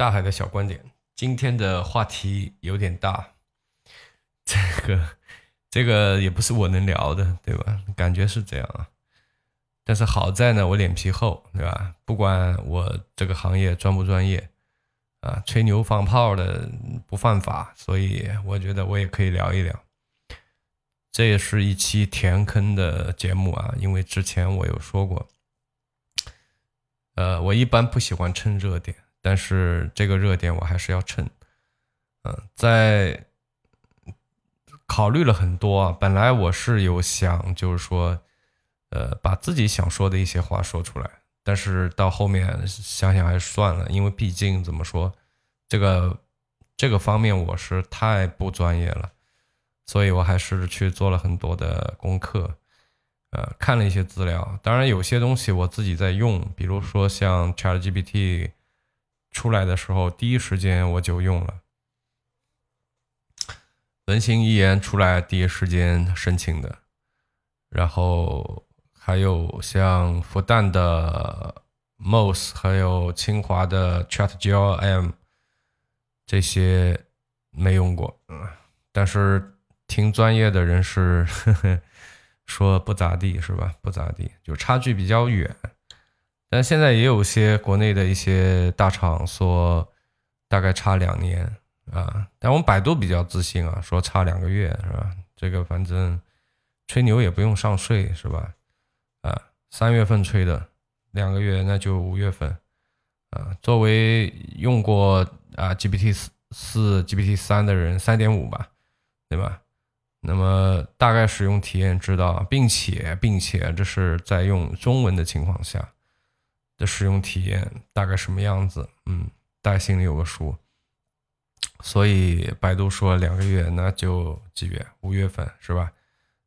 大海的小观点，今天的话题有点大，这个这个也不是我能聊的，对吧？感觉是这样啊。但是好在呢，我脸皮厚，对吧？不管我这个行业专不专业，啊，吹牛放炮的不犯法，所以我觉得我也可以聊一聊。这也是一期填坑的节目啊，因为之前我有说过，呃，我一般不喜欢蹭热点。但是这个热点我还是要蹭，嗯，在考虑了很多啊。本来我是有想，就是说，呃，把自己想说的一些话说出来。但是到后面想想还是算了，因为毕竟怎么说，这个这个方面我是太不专业了，所以我还是去做了很多的功课，呃，看了一些资料。当然有些东西我自己在用，比如说像 ChatGPT。出来的时候，第一时间我就用了。文心一言出来，第一时间申请的。然后还有像复旦的 MOS，还有清华的 ChatGLM，这些没用过。嗯，但是听专业的人士 说不咋地，是吧？不咋地，就差距比较远。但现在也有些国内的一些大厂说，大概差两年啊。但我们百度比较自信啊，说差两个月是吧？这个反正吹牛也不用上税是吧？啊，三月份吹的，两个月那就五月份啊。作为用过啊 GPT 四四 GPT 三的人，三点五吧，对吧？那么大概使用体验知道，并且并且这是在用中文的情况下。的使用体验大概什么样子？嗯，大家心里有个数。所以百度说两个月，那就几月？五月份是吧？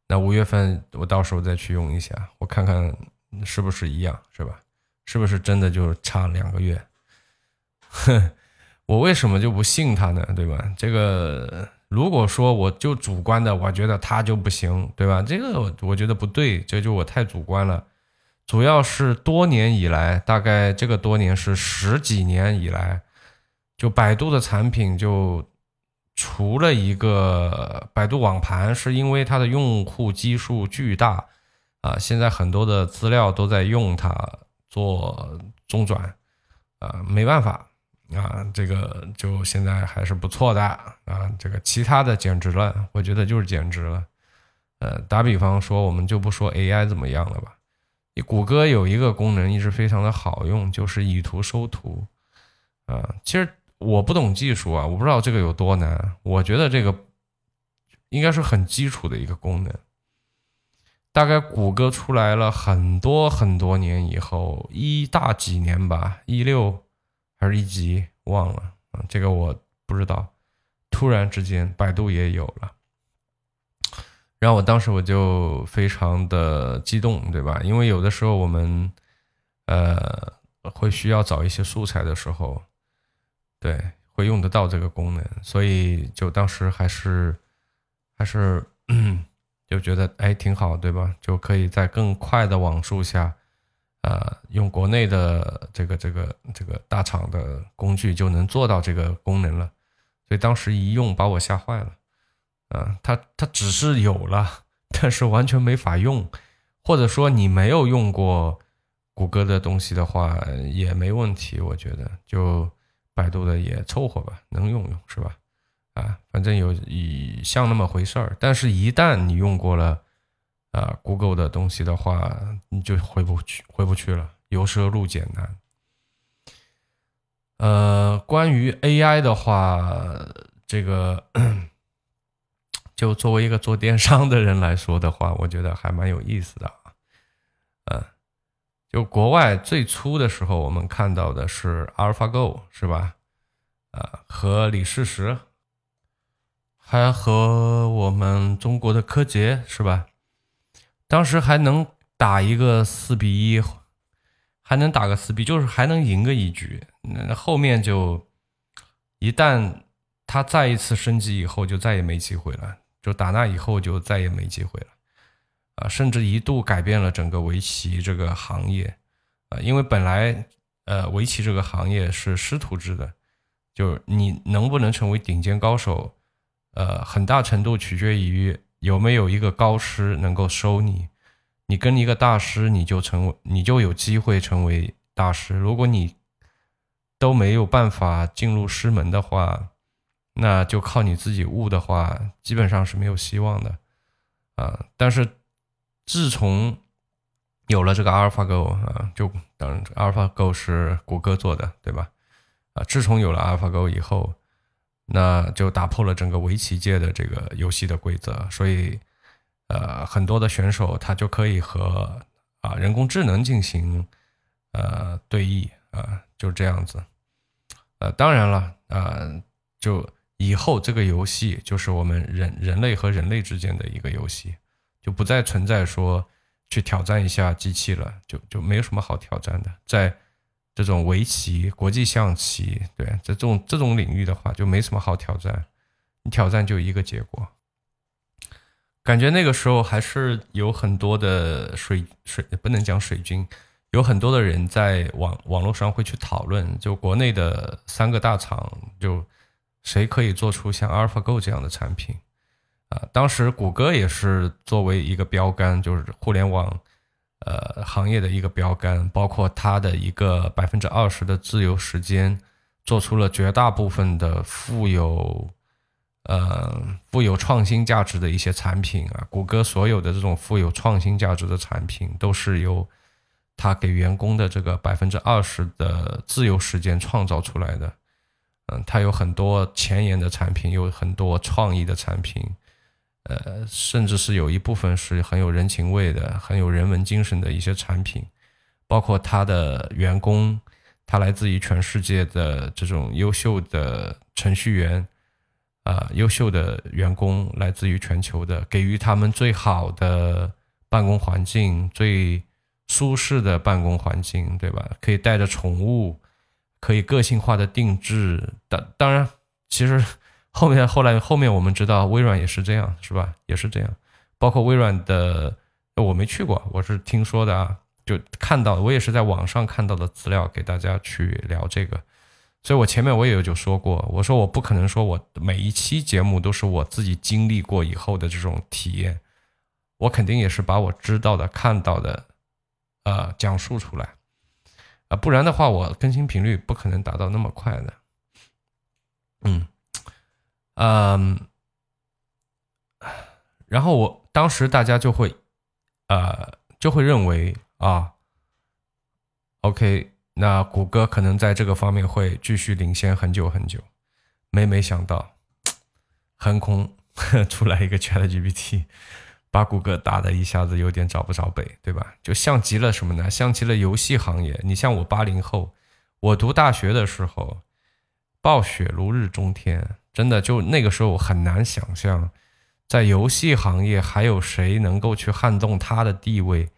那五月份我到时候再去用一下，我看看是不是一样，是吧？是不是真的就差两个月？哼，我为什么就不信他呢？对吧？这个如果说我就主观的，我觉得他就不行，对吧？这个我我觉得不对，这就我太主观了。主要是多年以来，大概这个多年是十几年以来，就百度的产品就除了一个百度网盘，是因为它的用户基数巨大啊，现在很多的资料都在用它做中转啊，没办法啊，这个就现在还是不错的啊，这个其他的简直了，我觉得就是简直了。呃，打比方说，我们就不说 AI 怎么样了吧。你谷歌有一个功能一直非常的好用，就是以图搜图，啊，其实我不懂技术啊，我不知道这个有多难。我觉得这个应该是很基础的一个功能。大概谷歌出来了很多很多年以后，一大几年吧，一六还是一几忘了啊，这个我不知道。突然之间，百度也有了。然后我当时我就非常的激动，对吧？因为有的时候我们，呃，会需要找一些素材的时候，对，会用得到这个功能，所以就当时还是，还是就觉得哎挺好，对吧？就可以在更快的网速下，呃，用国内的这个这个这个大厂的工具就能做到这个功能了，所以当时一用把我吓坏了。啊，它它只是有了，但是完全没法用，或者说你没有用过谷歌的东西的话也没问题，我觉得就百度的也凑合吧，能用用是吧？啊，反正有以像那么回事儿，但是一旦你用过了啊，Google 的东西的话，你就回不去，回不去了，由奢入俭难。呃，关于 AI 的话，这个。就作为一个做电商的人来说的话，我觉得还蛮有意思的啊。嗯，就国外最初的时候，我们看到的是 AlphaGo 是吧？啊，和李世石，还和我们中国的柯洁是吧？当时还能打一个四比一，还能打个四比，就是还能赢个一局。那后面就一旦他再一次升级以后，就再也没机会了。就打那以后就再也没机会了，啊，甚至一度改变了整个围棋这个行业，啊，因为本来呃围棋这个行业是师徒制的，就你能不能成为顶尖高手，呃，很大程度取决于有没有一个高师能够收你。你跟一个大师，你就成为，你就有机会成为大师。如果你都没有办法进入师门的话，那就靠你自己悟的话，基本上是没有希望的啊。但是自从有了这个阿尔法狗啊，就当然阿尔法狗是谷歌做的，对吧？啊，自从有了阿尔法狗以后，那就打破了整个围棋界的这个游戏的规则，所以。呃，很多的选手他就可以和啊人工智能进行呃对弈啊，就这样子。呃，当然了，呃，就以后这个游戏就是我们人人类和人类之间的一个游戏，就不再存在说去挑战一下机器了，就就没有什么好挑战的。在这种围棋、国际象棋，对在这种这种领域的话，就没什么好挑战，你挑战就一个结果。感觉那个时候还是有很多的水水，不能讲水军，有很多的人在网网络上会去讨论，就国内的三个大厂，就谁可以做出像 AlphaGo 这样的产品啊？当时谷歌也是作为一个标杆，就是互联网呃行业的一个标杆，包括它的一个百分之二十的自由时间，做出了绝大部分的富有。呃，富有创新价值的一些产品啊，谷歌所有的这种富有创新价值的产品，都是由他给员工的这个百分之二十的自由时间创造出来的。嗯，它有很多前沿的产品，有很多创意的产品，呃，甚至是有一部分是很有人情味的、很有人文精神的一些产品，包括他的员工，他来自于全世界的这种优秀的程序员。啊，优秀的员工来自于全球的，给予他们最好的办公环境，最舒适的办公环境，对吧？可以带着宠物，可以个性化的定制。当当然，其实 后面后来后面我们知道，微软也是这样，是吧？也是这样。包括微软的，我没去过，我是听说的啊，就看到，我也是在网上看到的资料，给大家去聊这个。所以我前面我也有就说过，我说我不可能说我每一期节目都是我自己经历过以后的这种体验，我肯定也是把我知道的、看到的，呃，讲述出来，不然的话我更新频率不可能达到那么快的。嗯，嗯，然后我当时大家就会，呃，就会认为啊，OK。那谷歌可能在这个方面会继续领先很久很久，没没想到，横空 出来一个 ChatGPT，把谷歌打的一下子有点找不着北，对吧？就像极了什么呢？像极了游戏行业。你像我八零后，我读大学的时候，暴雪如日中天，真的就那个时候很难想象，在游戏行业还有谁能够去撼动他的地位，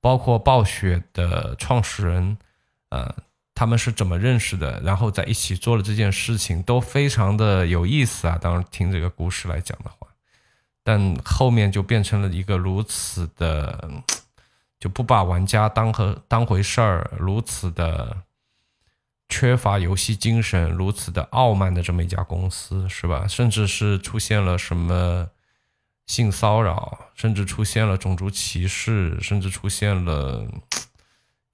包括暴雪的创始人。呃，他们是怎么认识的？然后在一起做了这件事情，都非常的有意思啊。当然，听这个故事来讲的话，但后面就变成了一个如此的，就不把玩家当和当回事儿，如此的缺乏游戏精神，如此的傲慢的这么一家公司，是吧？甚至是出现了什么性骚扰，甚至出现了种族歧视，甚至出现了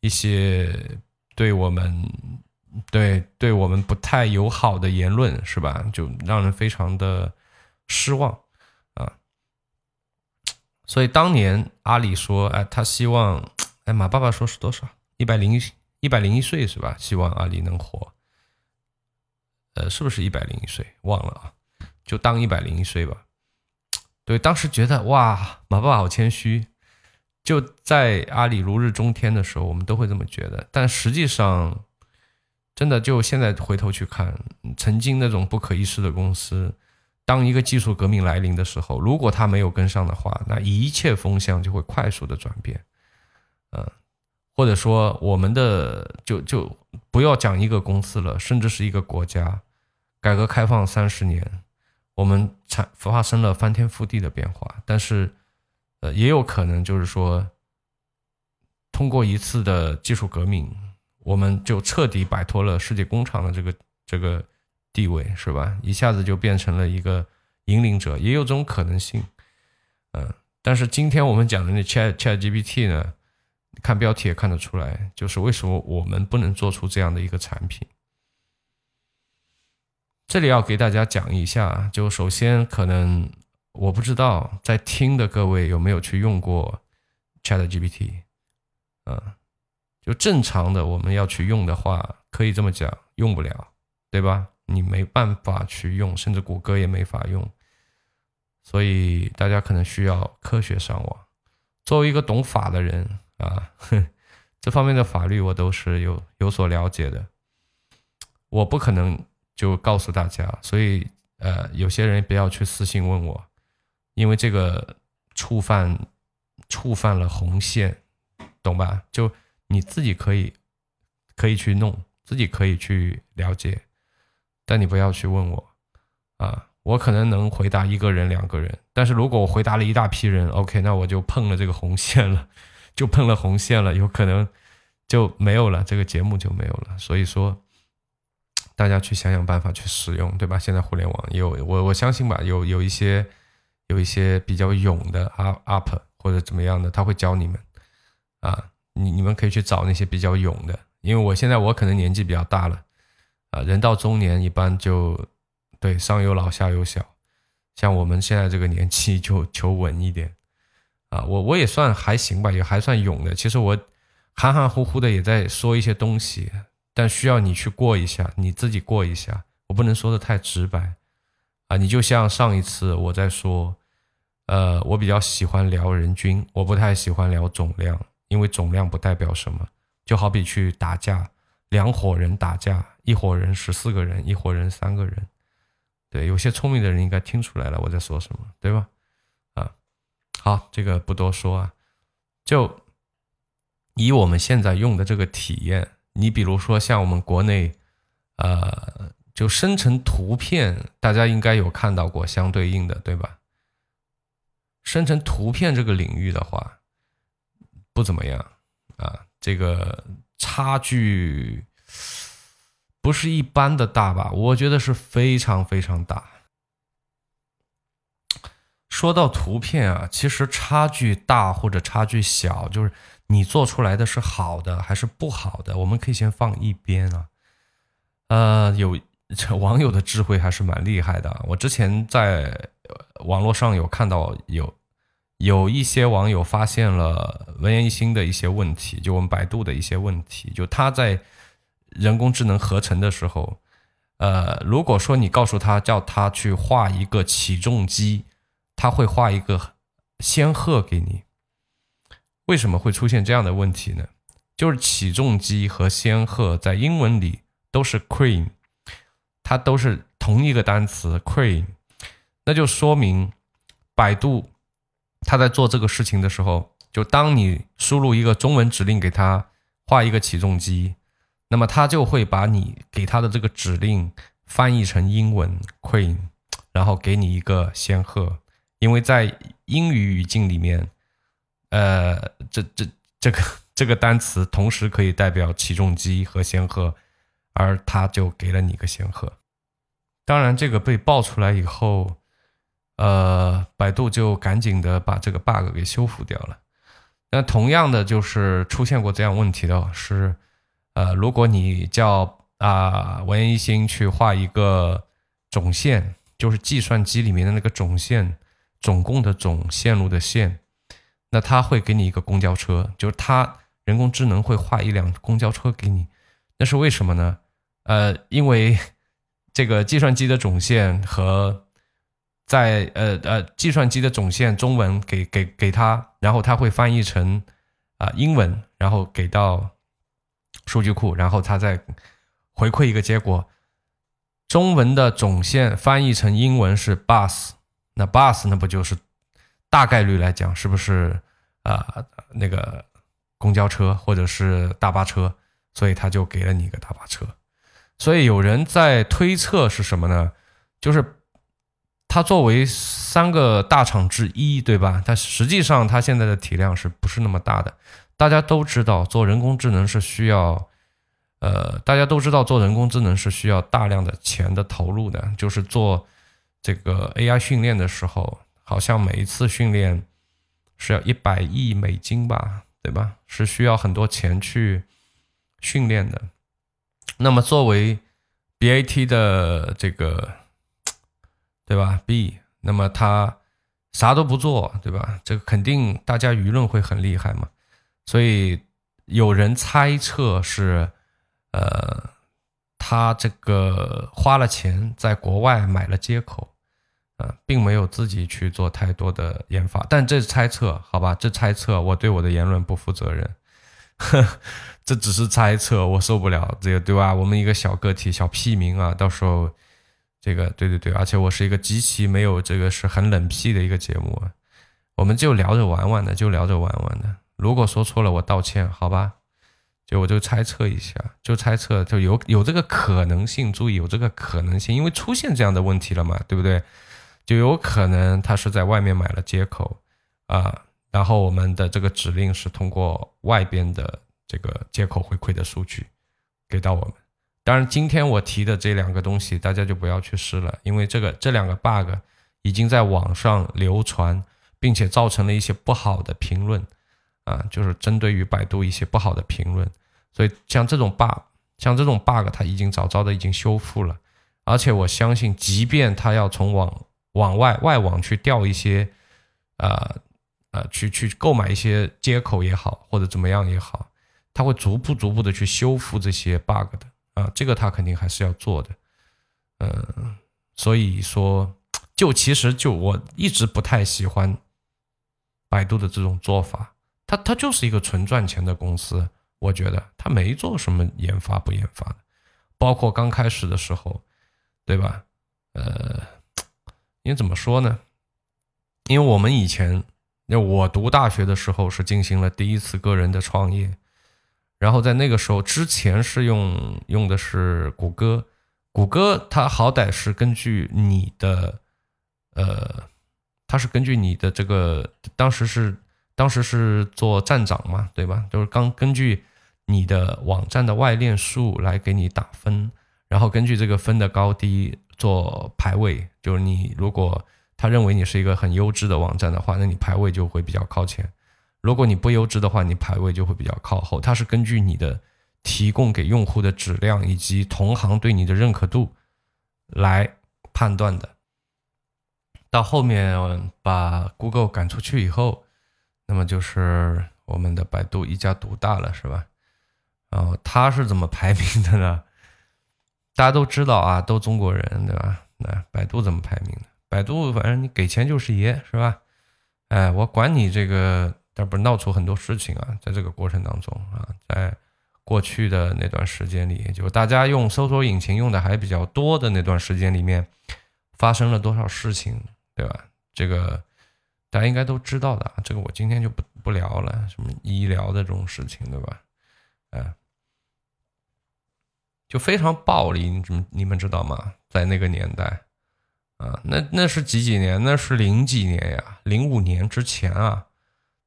一些。对我们，对对我们不太友好的言论是吧？就让人非常的失望。所以当年阿里说，哎，他希望，哎，马爸爸说是多少？一百零一百零一岁是吧？希望阿里能活。呃，是不是一百零一岁？忘了啊，就当一百零一岁吧。对，当时觉得哇，马爸爸好谦虚。就在阿里如日中天的时候，我们都会这么觉得。但实际上，真的就现在回头去看，曾经那种不可一世的公司，当一个技术革命来临的时候，如果它没有跟上的话，那一切风向就会快速的转变。嗯，或者说，我们的就就不要讲一个公司了，甚至是一个国家，改革开放三十年，我们产发生了翻天覆地的变化，但是。呃，也有可能就是说，通过一次的技术革命，我们就彻底摆脱了世界工厂的这个这个地位，是吧？一下子就变成了一个引领者，也有这种可能性。嗯，但是今天我们讲的那 Chat Chat GPT 呢，看标题也看得出来，就是为什么我们不能做出这样的一个产品。这里要给大家讲一下，就首先可能我不知道在听的各位有没有去用过 Chat GPT，嗯，就正常的我们要去用的话，可以这么讲，用不了，对吧？你没办法去用，甚至谷歌也没法用，所以大家可能需要科学上网。作为一个懂法的人啊，这方面的法律我都是有有所了解的，我不可能。就告诉大家，所以呃，有些人不要去私信问我，因为这个触犯触犯了红线，懂吧？就你自己可以可以去弄，自己可以去了解，但你不要去问我啊。我可能能回答一个人、两个人，但是如果我回答了一大批人，OK，那我就碰了这个红线了，就碰了红线了，有可能就没有了，这个节目就没有了。所以说。大家去想想办法去使用，对吧？现在互联网有我我相信吧，有有一些有一些比较勇的 up 或者怎么样的，他会教你们啊，你你们可以去找那些比较勇的，因为我现在我可能年纪比较大了啊，人到中年一般就对上有老下有小，像我们现在这个年纪就求稳一点啊，我我也算还行吧，也还算勇的，其实我含含糊糊的也在说一些东西。但需要你去过一下，你自己过一下，我不能说的太直白啊。你就像上一次我在说，呃，我比较喜欢聊人均，我不太喜欢聊总量，因为总量不代表什么。就好比去打架，两伙人打架，一伙人十四个人，一伙人三个人，对，有些聪明的人应该听出来了我在说什么，对吧？啊，好，这个不多说啊，就以我们现在用的这个体验。你比如说像我们国内，呃，就生成图片，大家应该有看到过相对应的，对吧？生成图片这个领域的话，不怎么样啊，这个差距不是一般的大吧？我觉得是非常非常大。说到图片啊，其实差距大或者差距小，就是。你做出来的是好的还是不好的？我们可以先放一边啊。呃，有 网友的智慧还是蛮厉害的。我之前在网络上有看到有有一些网友发现了文言一心的一些问题，就我们百度的一些问题。就他在人工智能合成的时候，呃，如果说你告诉他叫他去画一个起重机，他会画一个仙鹤给你。为什么会出现这样的问题呢？就是起重机和仙鹤在英文里都是 crane，它都是同一个单词 crane，那就说明百度它在做这个事情的时候，就当你输入一个中文指令给它画一个起重机，那么它就会把你给它的这个指令翻译成英文 “queen”，然后给你一个仙鹤，因为在英语语境里面。呃，这这这个 这个单词同时可以代表起重机和仙鹤，而他就给了你一个仙鹤。当然，这个被爆出来以后，呃，百度就赶紧的把这个 bug 给修复掉了。那同样的，就是出现过这样问题的是，呃，如果你叫啊文言一心去画一个总线，就是计算机里面的那个总线，总共的总线路的线。那他会给你一个公交车，就是他人工智能会画一辆公交车给你，那是为什么呢？呃，因为这个计算机的总线和在呃呃计算机的总线中文给给给他，然后他会翻译成啊英文，然后给到数据库，然后他再回馈一个结果。中文的总线翻译成英文是 bus，那 bus 那不就是？大概率来讲，是不是啊？那个公交车或者是大巴车，所以他就给了你一个大巴车。所以有人在推测是什么呢？就是它作为三个大厂之一，对吧？它实际上它现在的体量是不是那么大的？大家都知道，做人工智能是需要呃，大家都知道做人工智能是需要大量的钱的投入的，就是做这个 AI 训练的时候，好像每一次训练是要一百亿美金吧，对吧？是需要很多钱去训练的。那么作为 BAT 的这个，对吧？B，那么他啥都不做，对吧？这个肯定大家舆论会很厉害嘛。所以有人猜测是。呃，他这个花了钱在国外买了接口，呃，并没有自己去做太多的研发，但这是猜测，好吧？这猜测，我对我的言论不负责任，呵 这只是猜测，我受不了这个，对吧？我们一个小个体、小屁民啊，到时候这个，对对对，而且我是一个极其没有这个是很冷僻的一个节目，我们就聊着玩玩的，就聊着玩玩的，如果说错了，我道歉，好吧？就我就猜测一下，就猜测就有有这个可能性，注意有这个可能性，因为出现这样的问题了嘛，对不对？就有可能他是在外面买了接口啊，然后我们的这个指令是通过外边的这个接口回馈的数据给到我们。当然，今天我提的这两个东西，大家就不要去试了，因为这个这两个 bug 已经在网上流传，并且造成了一些不好的评论啊，就是针对于百度一些不好的评论。所以像这种 bug，像这种 bug，它已经早早的已经修复了，而且我相信，即便他要从网往外外网去调一些，呃呃，去去购买一些接口也好，或者怎么样也好，他会逐步逐步的去修复这些 bug 的。啊，这个他肯定还是要做的，嗯，所以说，就其实就我一直不太喜欢百度的这种做法，它它就是一个纯赚钱的公司。我觉得他没做什么研发不研发的，包括刚开始的时候，对吧？呃，你怎么说呢？因为我们以前，那我读大学的时候是进行了第一次个人的创业，然后在那个时候之前是用用的是谷歌，谷歌它好歹是根据你的，呃，它是根据你的这个当时是当时是做站长嘛，对吧？就是刚根据。你的网站的外链数来给你打分，然后根据这个分的高低做排位。就是你如果他认为你是一个很优质的网站的话，那你排位就会比较靠前；如果你不优质的话，你排位就会比较靠后。它是根据你的提供给用户的质量以及同行对你的认可度来判断的。到后面把 Google 赶出去以后，那么就是我们的百度一家独大了，是吧？然后他是怎么排名的呢？大家都知道啊，都中国人对吧？那百度怎么排名的？百度反正你给钱就是爷是吧？哎，我管你这个，但不闹出很多事情啊？在这个过程当中啊，在过去的那段时间里，就大家用搜索引擎用的还比较多的那段时间里面，发生了多少事情，对吧？这个大家应该都知道的，这个我今天就不不聊了，什么医疗的这种事情，对吧？哎。就非常暴力，你们你们知道吗？在那个年代，啊，那那是几几年？那是零几年呀，零五年之前啊。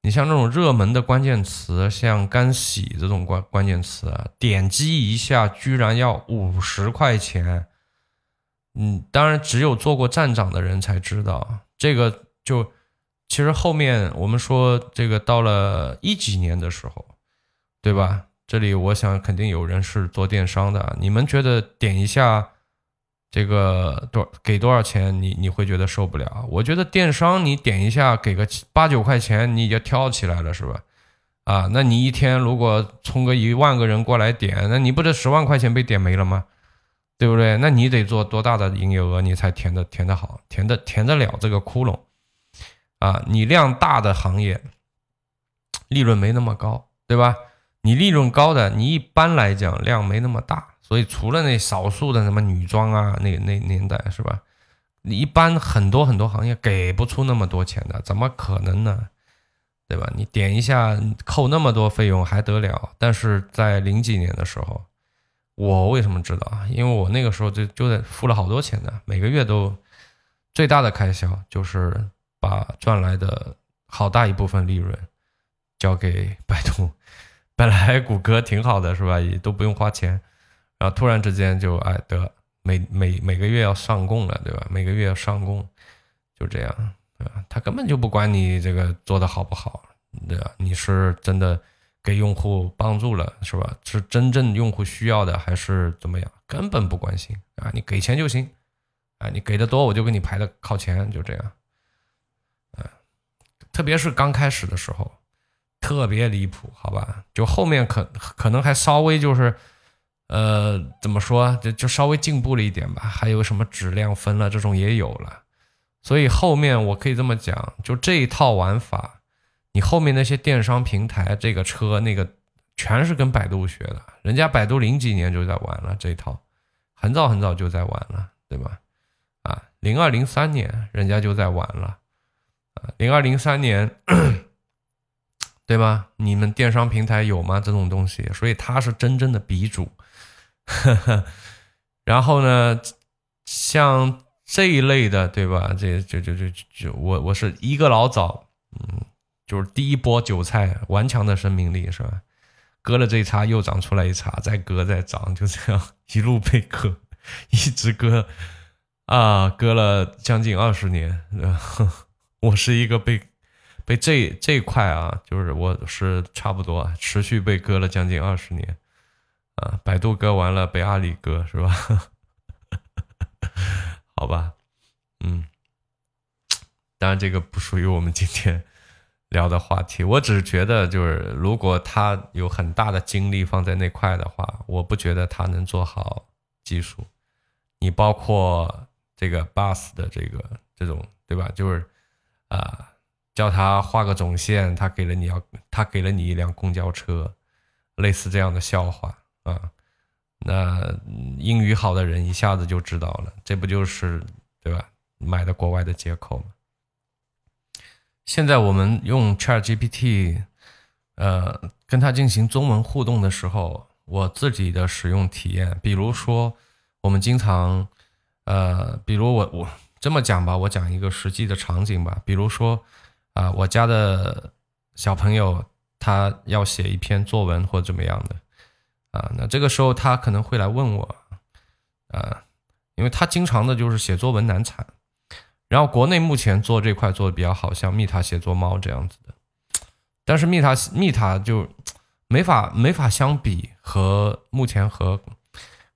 你像这种热门的关键词，像干洗这种关关键词，点击一下居然要五十块钱。嗯，当然只有做过站长的人才知道这个。就其实后面我们说这个到了一几年的时候，对吧？这里我想肯定有人是做电商的，你们觉得点一下这个多给多少钱，你你会觉得受不了？我觉得电商你点一下给个八九块钱，你就跳起来了是吧？啊，那你一天如果充个一万个人过来点，那你不得十万块钱被点没了吗？对不对？那你得做多大的营业额，你才填的填的好，填的填得了这个窟窿？啊，你量大的行业，利润没那么高，对吧？你利润高的，你一般来讲量没那么大，所以除了那少数的什么女装啊，那那年代是吧？你一般很多很多行业给不出那么多钱的，怎么可能呢？对吧？你点一下扣那么多费用还得了？但是在零几年的时候，我为什么知道啊？因为我那个时候就就在付了好多钱的，每个月都最大的开销就是把赚来的好大一部分利润交给百度。本来谷歌挺好的是吧？也都不用花钱，然后突然之间就哎得每每每个月要上供了，对吧？每个月要上供，就这样，对吧？他根本就不管你这个做的好不好，对吧？你是真的给用户帮助了是吧？是真正用户需要的还是怎么样？根本不关心啊！你给钱就行，啊，你给的多我就给你排的靠前，就这样，特别是刚开始的时候。特别离谱，好吧，就后面可可能还稍微就是，呃，怎么说，就就稍微进步了一点吧。还有什么质量分了这种也有了，所以后面我可以这么讲，就这一套玩法，你后面那些电商平台这个车那个全是跟百度学的，人家百度零几年就在玩了这一套，很早很早就在玩了，对吧？啊，零二零三年人家就在玩了，啊，零二零三年。对吧？你们电商平台有吗？这种东西，所以他是真正的鼻祖。然后呢，像这一类的，对吧？这就就就就我我是一个老早，嗯，就是第一波韭菜，顽强的生命力是吧？割了这一茬，又长出来一茬，再割再长，就这样一路被割，一直割啊，割了将近二十年。然后我是一个被。被这这一块啊，就是我是差不多持续被割了将近二十年，啊，百度割完了，被阿里割是吧？好吧，嗯，当然这个不属于我们今天聊的话题。我只是觉得，就是如果他有很大的精力放在那块的话，我不觉得他能做好技术。你包括这个 bus 的这个这种，对吧？就是啊。叫他画个总线，他给了你要，他给了你一辆公交车，类似这样的笑话啊。那英语好的人一下子就知道了，这不就是对吧？买的国外的接口吗？现在我们用 Chat GPT，呃，跟他进行中文互动的时候，我自己的使用体验，比如说我们经常，呃，比如我我这么讲吧，我讲一个实际的场景吧，比如说。啊，我家的小朋友他要写一篇作文或怎么样的，啊，那这个时候他可能会来问我，啊，因为他经常的就是写作文难产，然后国内目前做这块做的比较好，像蜜塔写作猫这样子的，但是蜜塔蜜塔就没法没法相比，和目前和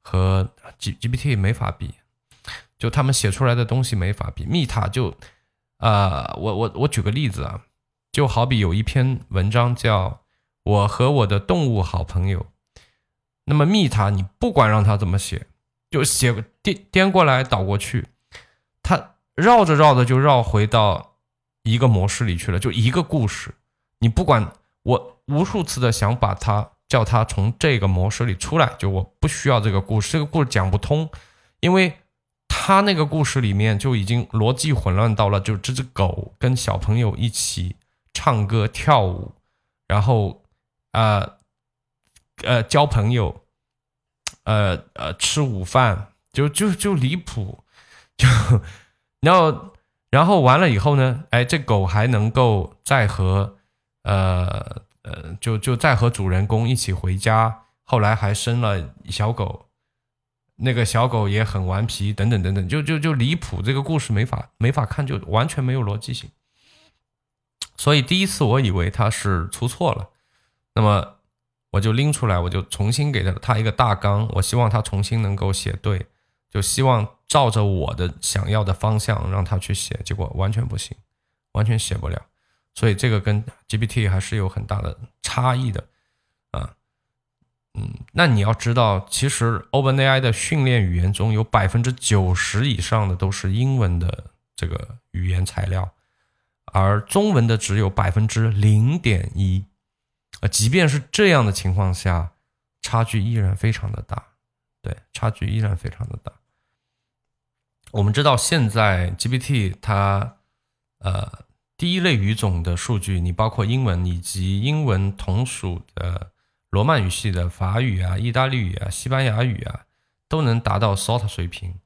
和 G GPT 没法比，就他们写出来的东西没法比，蜜塔就。啊，我我我举个例子啊，就好比有一篇文章叫《我和我的动物好朋友》，那么蜜塔你不管让他怎么写，就写颠颠过来倒过去，他绕着绕着就绕回到一个模式里去了，就一个故事，你不管我无数次的想把它叫他从这个模式里出来，就我不需要这个故事，这个故事讲不通，因为。他那个故事里面就已经逻辑混乱到了，就这只狗跟小朋友一起唱歌跳舞，然后呃呃交朋友，呃呃吃午饭，就就就离谱，就然后然后完了以后呢，哎，这狗还能够再和呃呃就就再和主人公一起回家，后来还生了小狗。那个小狗也很顽皮，等等等等，就就就离谱。这个故事没法没法看，就完全没有逻辑性。所以第一次我以为他是出错了，那么我就拎出来，我就重新给了他一个大纲，我希望他重新能够写对，就希望照着我的想要的方向让他去写，结果完全不行，完全写不了。所以这个跟 GPT 还是有很大的差异的。嗯，那你要知道，其实 OpenAI 的训练语言中有百分之九十以上的都是英文的这个语言材料，而中文的只有百分之零点一。呃，即便是这样的情况下，差距依然非常的大。对，差距依然非常的大。我们知道，现在 GPT 它呃第一类语种的数据，你包括英文以及英文同属的。罗曼语系的法语啊、意大利语啊、西班牙语啊，都能达到 SOT 水平。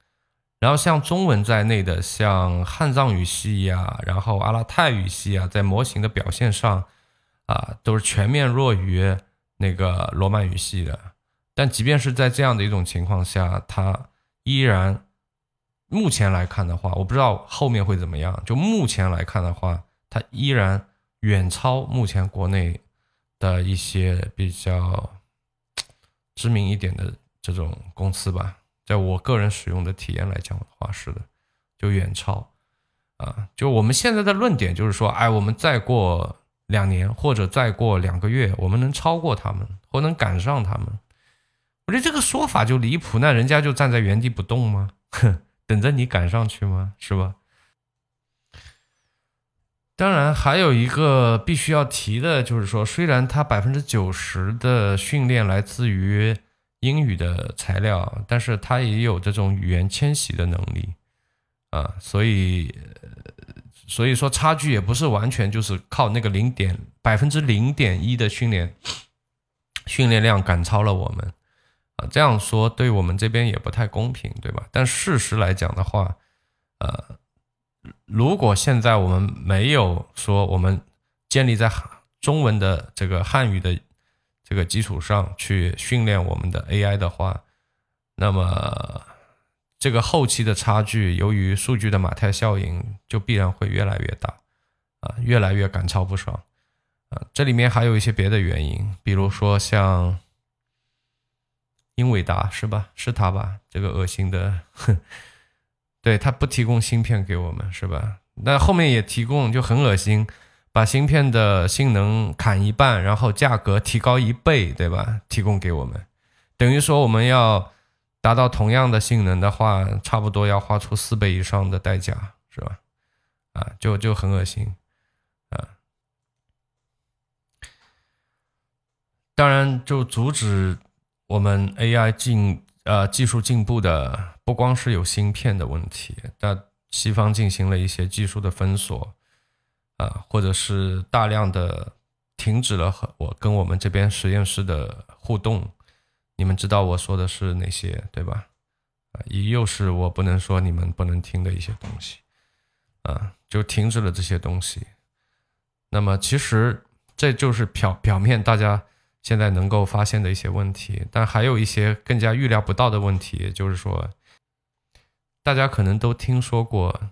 然后像中文在内的，像汉藏语系呀，然后阿拉泰语系啊，在模型的表现上啊，都是全面弱于那个罗曼语系的。但即便是在这样的一种情况下，它依然目前来看的话，我不知道后面会怎么样。就目前来看的话，它依然远超目前国内的一些比较知名一点的这种公司吧。在我个人使用的体验来讲的话，是的，就远超啊。就我们现在的论点就是说，哎，我们再过两年或者再过两个月，我们能超过他们，或能赶上他们。我觉得这个说法就离谱，那人家就站在原地不动吗？哼，等着你赶上去吗？是吧？当然，还有一个必须要提的，就是说，虽然它百分之九十的训练来自于英语的材料，但是它也有这种语言迁徙的能力啊，所以，所以说差距也不是完全就是靠那个零点百分之零点一的训练训练量赶超了我们啊。这样说对我们这边也不太公平，对吧？但事实来讲的话，呃，如果现在我们没有说我们建立在中文的这个汉语的这个基础上去训练我们的 AI 的话，那么这个后期的差距，由于数据的马太效应，就必然会越来越大，啊，越来越赶超不爽，啊，这里面还有一些别的原因，比如说像。英伟达是吧？是他吧？这个恶心的，哼，对他不提供芯片给我们是吧？那后面也提供就很恶心，把芯片的性能砍一半，然后价格提高一倍，对吧？提供给我们，等于说我们要达到同样的性能的话，差不多要花出四倍以上的代价，是吧？啊，就就很恶心，啊，当然就阻止。我们 AI 进呃技术进步的不光是有芯片的问题，但西方进行了一些技术的封锁，啊，或者是大量的停止了和我跟我们这边实验室的互动。你们知道我说的是哪些对吧？啊，又是我不能说你们不能听的一些东西，啊，就停止了这些东西。那么其实这就是表表面大家。现在能够发现的一些问题，但还有一些更加预料不到的问题，就是说，大家可能都听说过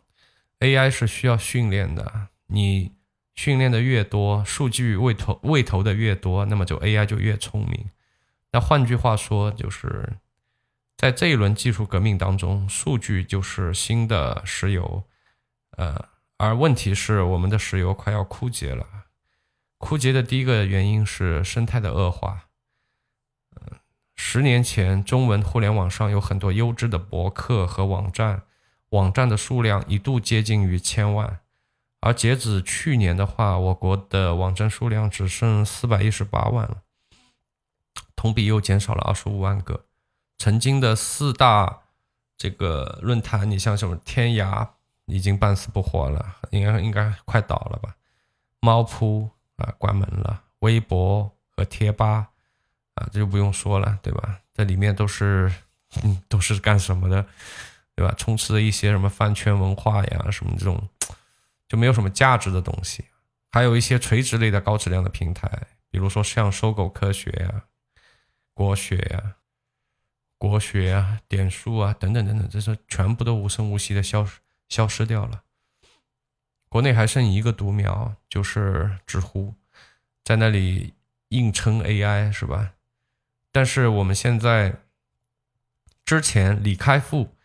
，AI 是需要训练的。你训练的越多，数据喂投喂投的越多，那么就 AI 就越聪明。那换句话说，就是在这一轮技术革命当中，数据就是新的石油。呃，而问题是，我们的石油快要枯竭了。枯竭的第一个原因是生态的恶化。十年前，中文互联网上有很多优质的博客和网站，网站的数量一度接近于千万，而截止去年的话，我国的网站数量只剩四百一十八万了，同比又减少了二十五万个。曾经的四大这个论坛，你像什么天涯，已经半死不活了，应该应该快倒了吧？猫扑。啊，关门了。微博和贴吧，啊，这就不用说了，对吧？这里面都是，嗯，都是干什么的，对吧？充斥着一些什么饭圈文化呀，什么这种，就没有什么价值的东西。还有一些垂直类的高质量的平台，比如说像搜狗科学呀、国学呀、国学啊、点数啊等等等等，这些全部都无声无息的消失消失掉了。国内还剩一个独苗，就是知乎，在那里硬撑 AI 是吧？但是我们现在，之前李开复，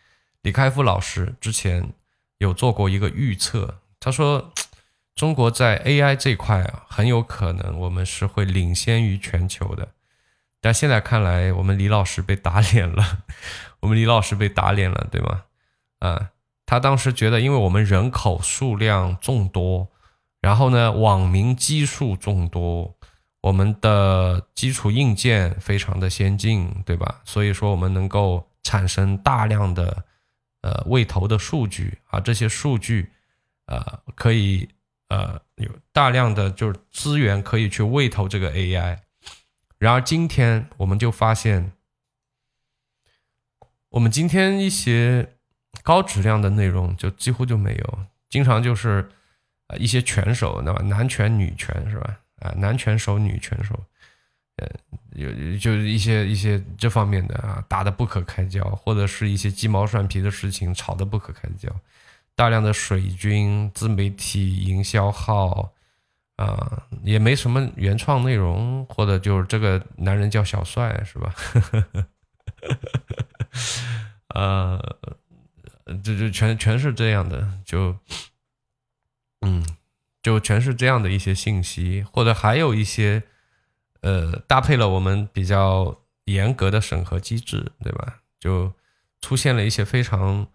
李开复老师之前有做过一个预测，他说中国在 AI 这块啊，很有可能我们是会领先于全球的。但现在看来，我们李老师被打脸了，我们李老师被打脸了，对吗？啊。他当时觉得，因为我们人口数量众多，然后呢，网民基数众多，我们的基础硬件非常的先进，对吧？所以说，我们能够产生大量的呃喂投的数据啊，这些数据呃可以呃有大量的就是资源可以去喂投这个 AI。然而今天我们就发现，我们今天一些。高质量的内容就几乎就没有，经常就是啊一些拳手，那么？男拳女拳是吧？啊男拳手女拳手，呃，有就是一些一些这方面的啊，打得不可开交，或者是一些鸡毛蒜皮的事情吵得不可开交，大量的水军、自媒体营销号啊，也没什么原创内容，或者就是这个男人叫小帅是吧？呃，这就全全是这样的，就嗯，就全是这样的一些信息，或者还有一些。呃，搭配了我们比较严格的审核机制，对吧？就出现了一些非常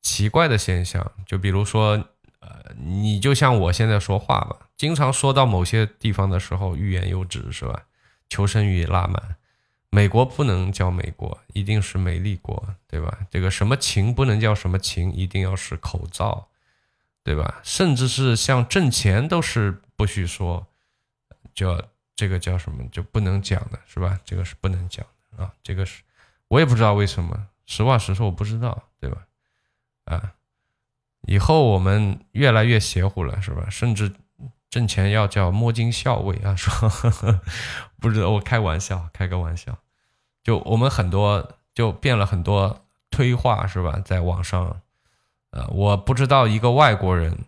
奇怪的现象，就比如说，呃，你就像我现在说话吧，经常说到某些地方的时候欲言又止，是吧？求生欲拉满。美国不能叫美国，一定是美丽国，对吧？这个什么情不能叫什么情，一定要是口罩，对吧？甚至是像挣钱都是不许说，就。这个叫什么就不能讲的是吧？这个是不能讲的啊！这个是我也不知道为什么，实话实说，我不知道，对吧？啊，以后我们越来越邪乎了，是吧？甚至挣钱要叫摸金校尉啊，说 不知道，我开玩笑，开个玩笑。就我们很多就变了很多推话，是吧？在网上，呃，我不知道一个外国人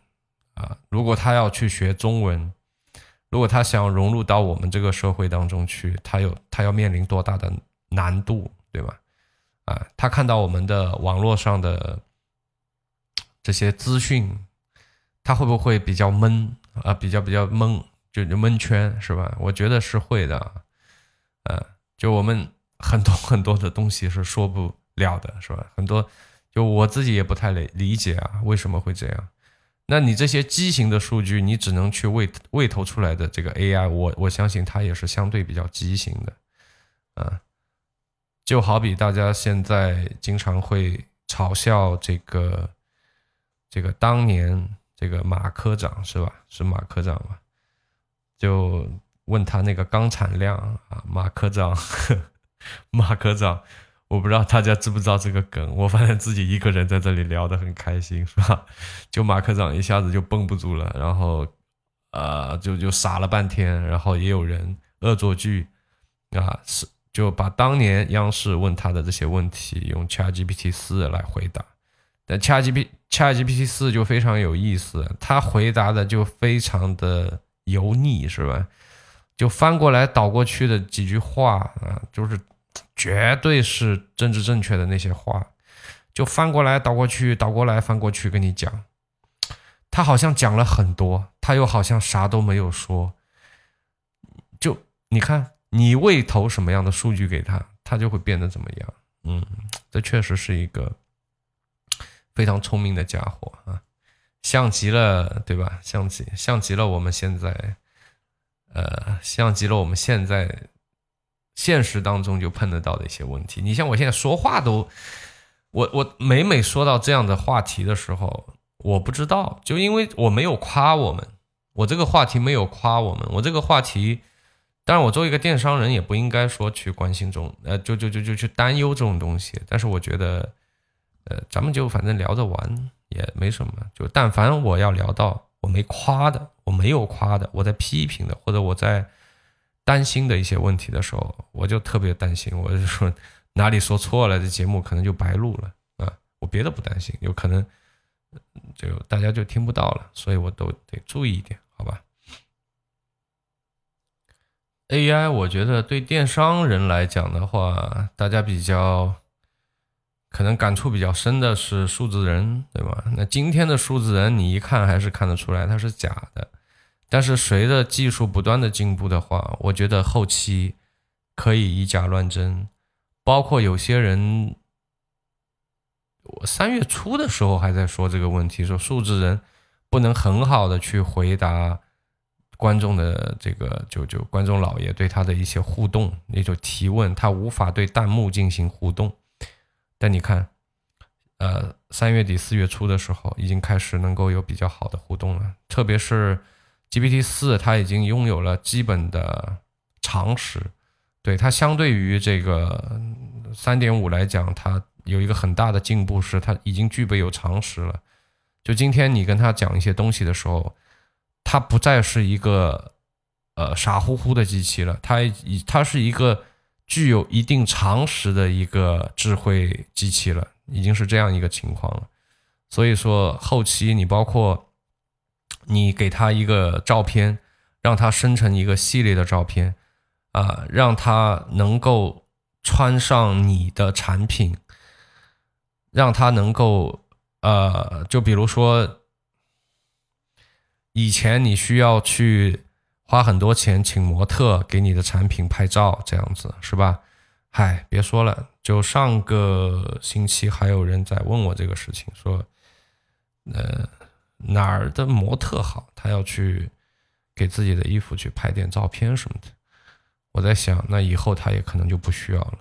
啊，如果他要去学中文。如果他想融入到我们这个社会当中去，他有他要面临多大的难度，对吧？啊，他看到我们的网络上的这些资讯，他会不会比较闷啊？比较比较闷，就就闷圈是吧？我觉得是会的，呃，就我们很多很多的东西是说不了的，是吧？很多就我自己也不太理理解啊，为什么会这样？那你这些畸形的数据，你只能去喂喂投出来的这个 AI，我我相信它也是相对比较畸形的，啊，就好比大家现在经常会嘲笑这个这个当年这个马科长是吧？是马科长吧？就问他那个钢产量啊，马科长，马科长。我不知道大家知不知道这个梗，我发现自己一个人在这里聊得很开心，是吧？就马科长一下子就绷不住了，然后，呃，就就傻了半天，然后也有人恶作剧，啊，是就把当年央视问他的这些问题用 ChatGPT 四来回答，但 ChatGPT ChatGPT 四就非常有意思，他回答的就非常的油腻，是吧？就翻过来倒过去的几句话啊，就是。绝对是政治正确的那些话，就翻过来倒过去，倒过来翻过去跟你讲，他好像讲了很多，他又好像啥都没有说。就你看，你喂投什么样的数据给他，他就会变得怎么样。嗯，这确实是一个非常聪明的家伙啊，像极了，对吧？像极像极了我们现在，呃，像极了我们现在。现实当中就碰得到的一些问题，你像我现在说话都，我我每每说到这样的话题的时候，我不知道，就因为我没有夸我们，我这个话题没有夸我们，我这个话题，当然我作为一个电商人也不应该说去关心这种，呃，就就就就去担忧这种东西，但是我觉得，呃，咱们就反正聊着玩也没什么，就但凡我要聊到我没夸的，我没有夸的，我在批评的，或者我在。担心的一些问题的时候，我就特别担心，我就说哪里说错了，这节目可能就白录了啊！我别的不担心，有可能就大家就听不到了，所以我都得注意一点，好吧？AI，我觉得对电商人来讲的话，大家比较可能感触比较深的是数字人，对吧？那今天的数字人，你一看还是看得出来它是假的。但是随着技术不断的进步的话，我觉得后期可以以假乱真，包括有些人，我三月初的时候还在说这个问题，说数字人不能很好的去回答观众的这个就就观众老爷对他的一些互动那种提问，他无法对弹幕进行互动。但你看，呃，三月底四月初的时候已经开始能够有比较好的互动了，特别是。GPT 四它已经拥有了基本的常识，对它相对于这个三点五来讲，它有一个很大的进步，是它已经具备有常识了。就今天你跟他讲一些东西的时候，它不再是一个呃傻乎乎的机器了，它已它是一个具有一定常识的一个智慧机器了，已经是这样一个情况了。所以说后期你包括你给他一个照片，让他生成一个系列的照片，啊，让他能够穿上你的产品，让他能够呃，就比如说以前你需要去花很多钱请模特给你的产品拍照，这样子是吧？嗨，别说了，就上个星期还有人在问我这个事情，说。呃，哪儿的模特好？他要去给自己的衣服去拍点照片什么的。我在想，那以后他也可能就不需要了，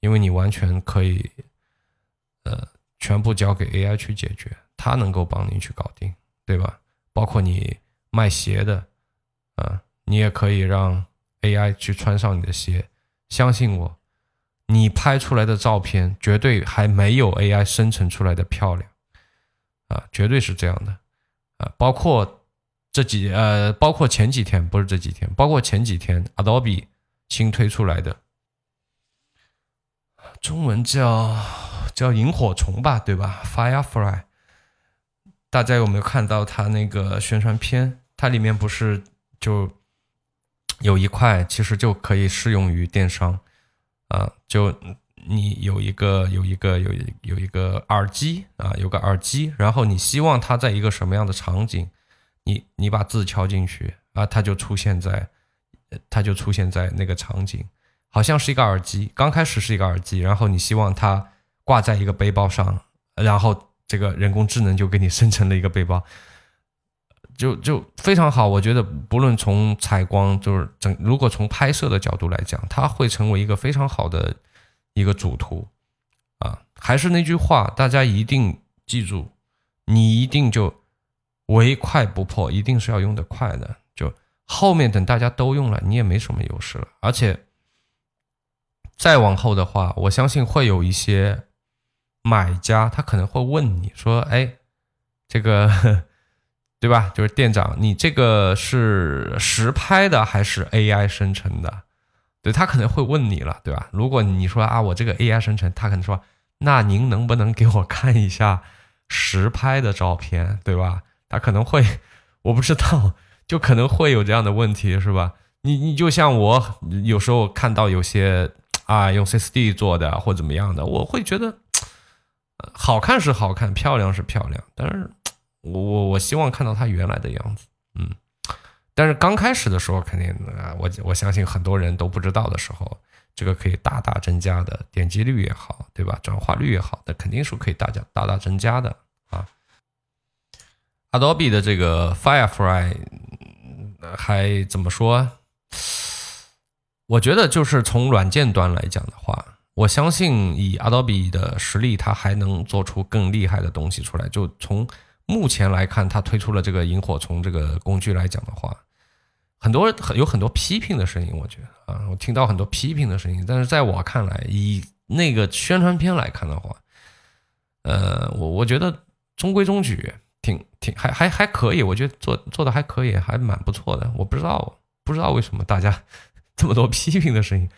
因为你完全可以，呃，全部交给 AI 去解决，他能够帮你去搞定，对吧？包括你卖鞋的，啊，你也可以让 AI 去穿上你的鞋。相信我，你拍出来的照片绝对还没有 AI 生成出来的漂亮。啊，绝对是这样的，啊，包括这几呃，包括前几天不是这几天，包括前几天，Adobe 新推出来的，中文叫叫萤火虫吧，对吧？Firefly，大家有没有看到它那个宣传片？它里面不是就有一块，其实就可以适用于电商，啊，就。你有一个有一个有有一个耳机啊，有个耳机，然后你希望它在一个什么样的场景，你你把字敲进去啊，它就出现在，它就出现在那个场景，好像是一个耳机，刚开始是一个耳机，然后你希望它挂在一个背包上，然后这个人工智能就给你生成了一个背包，就就非常好，我觉得不论从采光，就是整，如果从拍摄的角度来讲，它会成为一个非常好的。一个主图，啊，还是那句话，大家一定记住，你一定就唯快不破，一定是要用的快的。就后面等大家都用了，你也没什么优势了。而且再往后的话，我相信会有一些买家，他可能会问你说：“哎，这个对吧？就是店长，你这个是实拍的还是 AI 生成的？”对他可能会问你了，对吧？如果你说啊，我这个 AI 生成，他可能说，那您能不能给我看一下实拍的照片，对吧？他可能会，我不知道，就可能会有这样的问题，是吧？你你就像我有时候看到有些啊用 CSD 做的或怎么样的，我会觉得好看是好看，漂亮是漂亮，但是我我我希望看到它原来的样子，嗯。但是刚开始的时候，肯定啊，我我相信很多人都不知道的时候，这个可以大大增加的点击率也好，对吧？转化率也好，那肯定是可以大家大大增加的啊。Adobe 的这个 Firefly 还怎么说？我觉得就是从软件端来讲的话，我相信以 Adobe 的实力，它还能做出更厉害的东西出来。就从目前来看，它推出了这个萤火虫这个工具来讲的话。很多很有很多批评的声音，我觉得啊，我听到很多批评的声音。但是在我看来，以那个宣传片来看的话，呃，我我觉得中规中矩，挺挺还还还可以。我觉得做做的还可以，还蛮不错的。我不知道不知道为什么大家这么多批评的声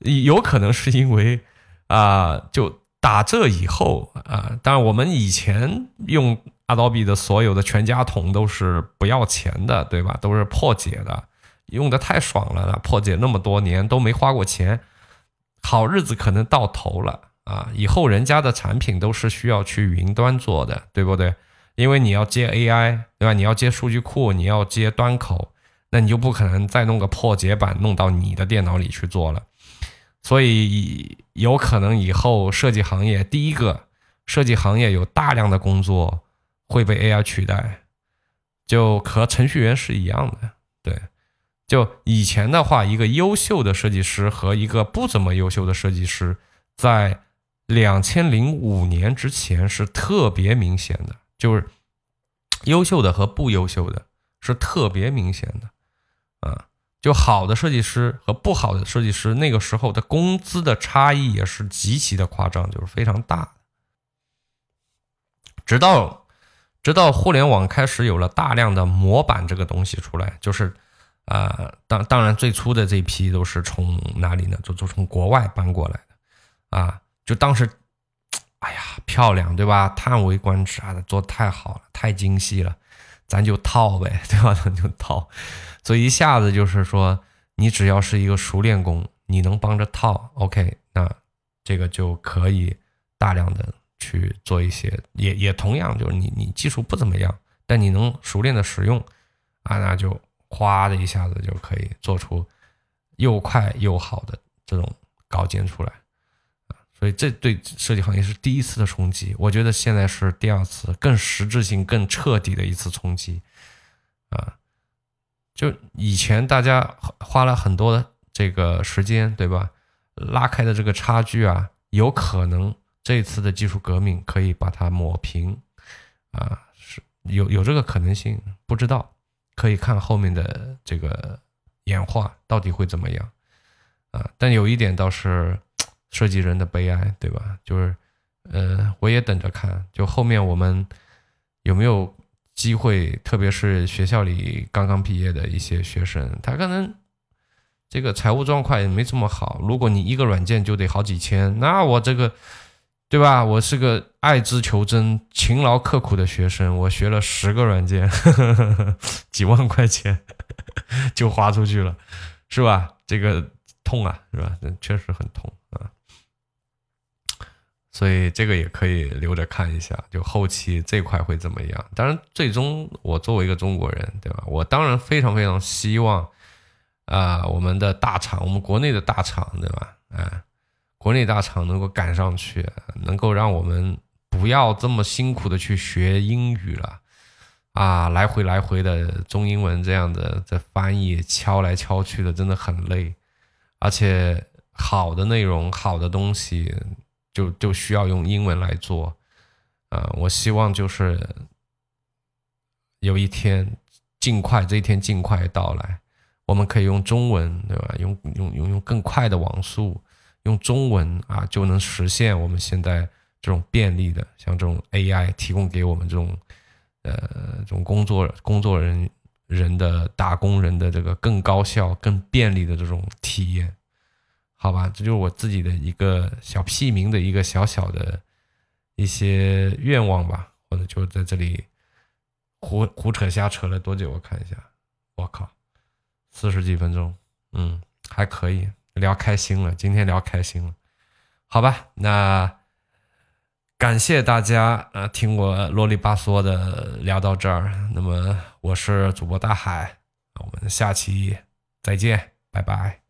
音，有可能是因为啊，就打这以后啊，当然我们以前用。Adobe 的所有的全家桶都是不要钱的，对吧？都是破解的，用的太爽了。破解那么多年都没花过钱，好日子可能到头了啊！以后人家的产品都是需要去云端做的，对不对？因为你要接 AI，对吧？你要接数据库，你要接端口，那你就不可能再弄个破解版弄到你的电脑里去做了。所以有可能以后设计行业，第一个设计行业有大量的工作。会被 AI 取代，就和程序员是一样的。对，就以前的话，一个优秀的设计师和一个不怎么优秀的设计师，在两千零五年之前是特别明显的，就是优秀的和不优秀的是特别明显的。啊，就好的设计师和不好的设计师，那个时候的工资的差异也是极其的夸张，就是非常大。直到直到互联网开始有了大量的模板这个东西出来，就是，啊，当当然最初的这批都是从哪里呢？就就从国外搬过来的啊，就当时，哎呀，漂亮对吧？叹为观止啊，做太好了，太精细了，咱就套呗，对吧？咱就套，所以一下子就是说，你只要是一个熟练工，你能帮着套，OK，那这个就可以大量的去做一些，也也同样就是你你技术不怎么样，但你能熟练的使用啊，那就。哗的一下子就可以做出又快又好的这种稿件出来啊，所以这对设计行业是第一次的冲击。我觉得现在是第二次，更实质性、更彻底的一次冲击啊！就以前大家花了很多的这个时间，对吧？拉开的这个差距啊，有可能这次的技术革命可以把它抹平啊，是有有这个可能性，不知道。可以看后面的这个演化到底会怎么样啊？但有一点倒是 设计人的悲哀，对吧？就是，呃，我也等着看，就后面我们有没有机会，特别是学校里刚刚毕业的一些学生，他可能这个财务状况也没这么好。如果你一个软件就得好几千，那我这个。对吧？我是个爱之求真、勤劳刻苦的学生，我学了十个软件，几万块钱就花出去了，是吧？这个痛啊，是吧？确实很痛啊。所以这个也可以留着看一下，就后期这块会怎么样？当然，最终我作为一个中国人，对吧？我当然非常非常希望啊，我们的大厂，我们国内的大厂，对吧？啊。国内大厂能够赶上去，能够让我们不要这么辛苦的去学英语了，啊，来回来回的中英文这样的在翻译敲来敲去的真的很累，而且好的内容、好的东西就就需要用英文来做，啊，我希望就是有一天尽快这一天尽快到来，我们可以用中文，对吧？用用用用更快的网速。用中文啊，就能实现我们现在这种便利的，像这种 AI 提供给我们这种，呃，这种工作工作人人的打工人的这个更高效、更便利的这种体验，好吧？这就是我自己的一个小屁民的一个小小的一些愿望吧，或者就在这里胡胡扯瞎扯了多久？我看一下，我靠，四十几分钟，嗯，还可以。聊开心了，今天聊开心了，好吧，那感谢大家呃听我啰里吧嗦的聊到这儿，那么我是主播大海，我们下期再见，拜拜。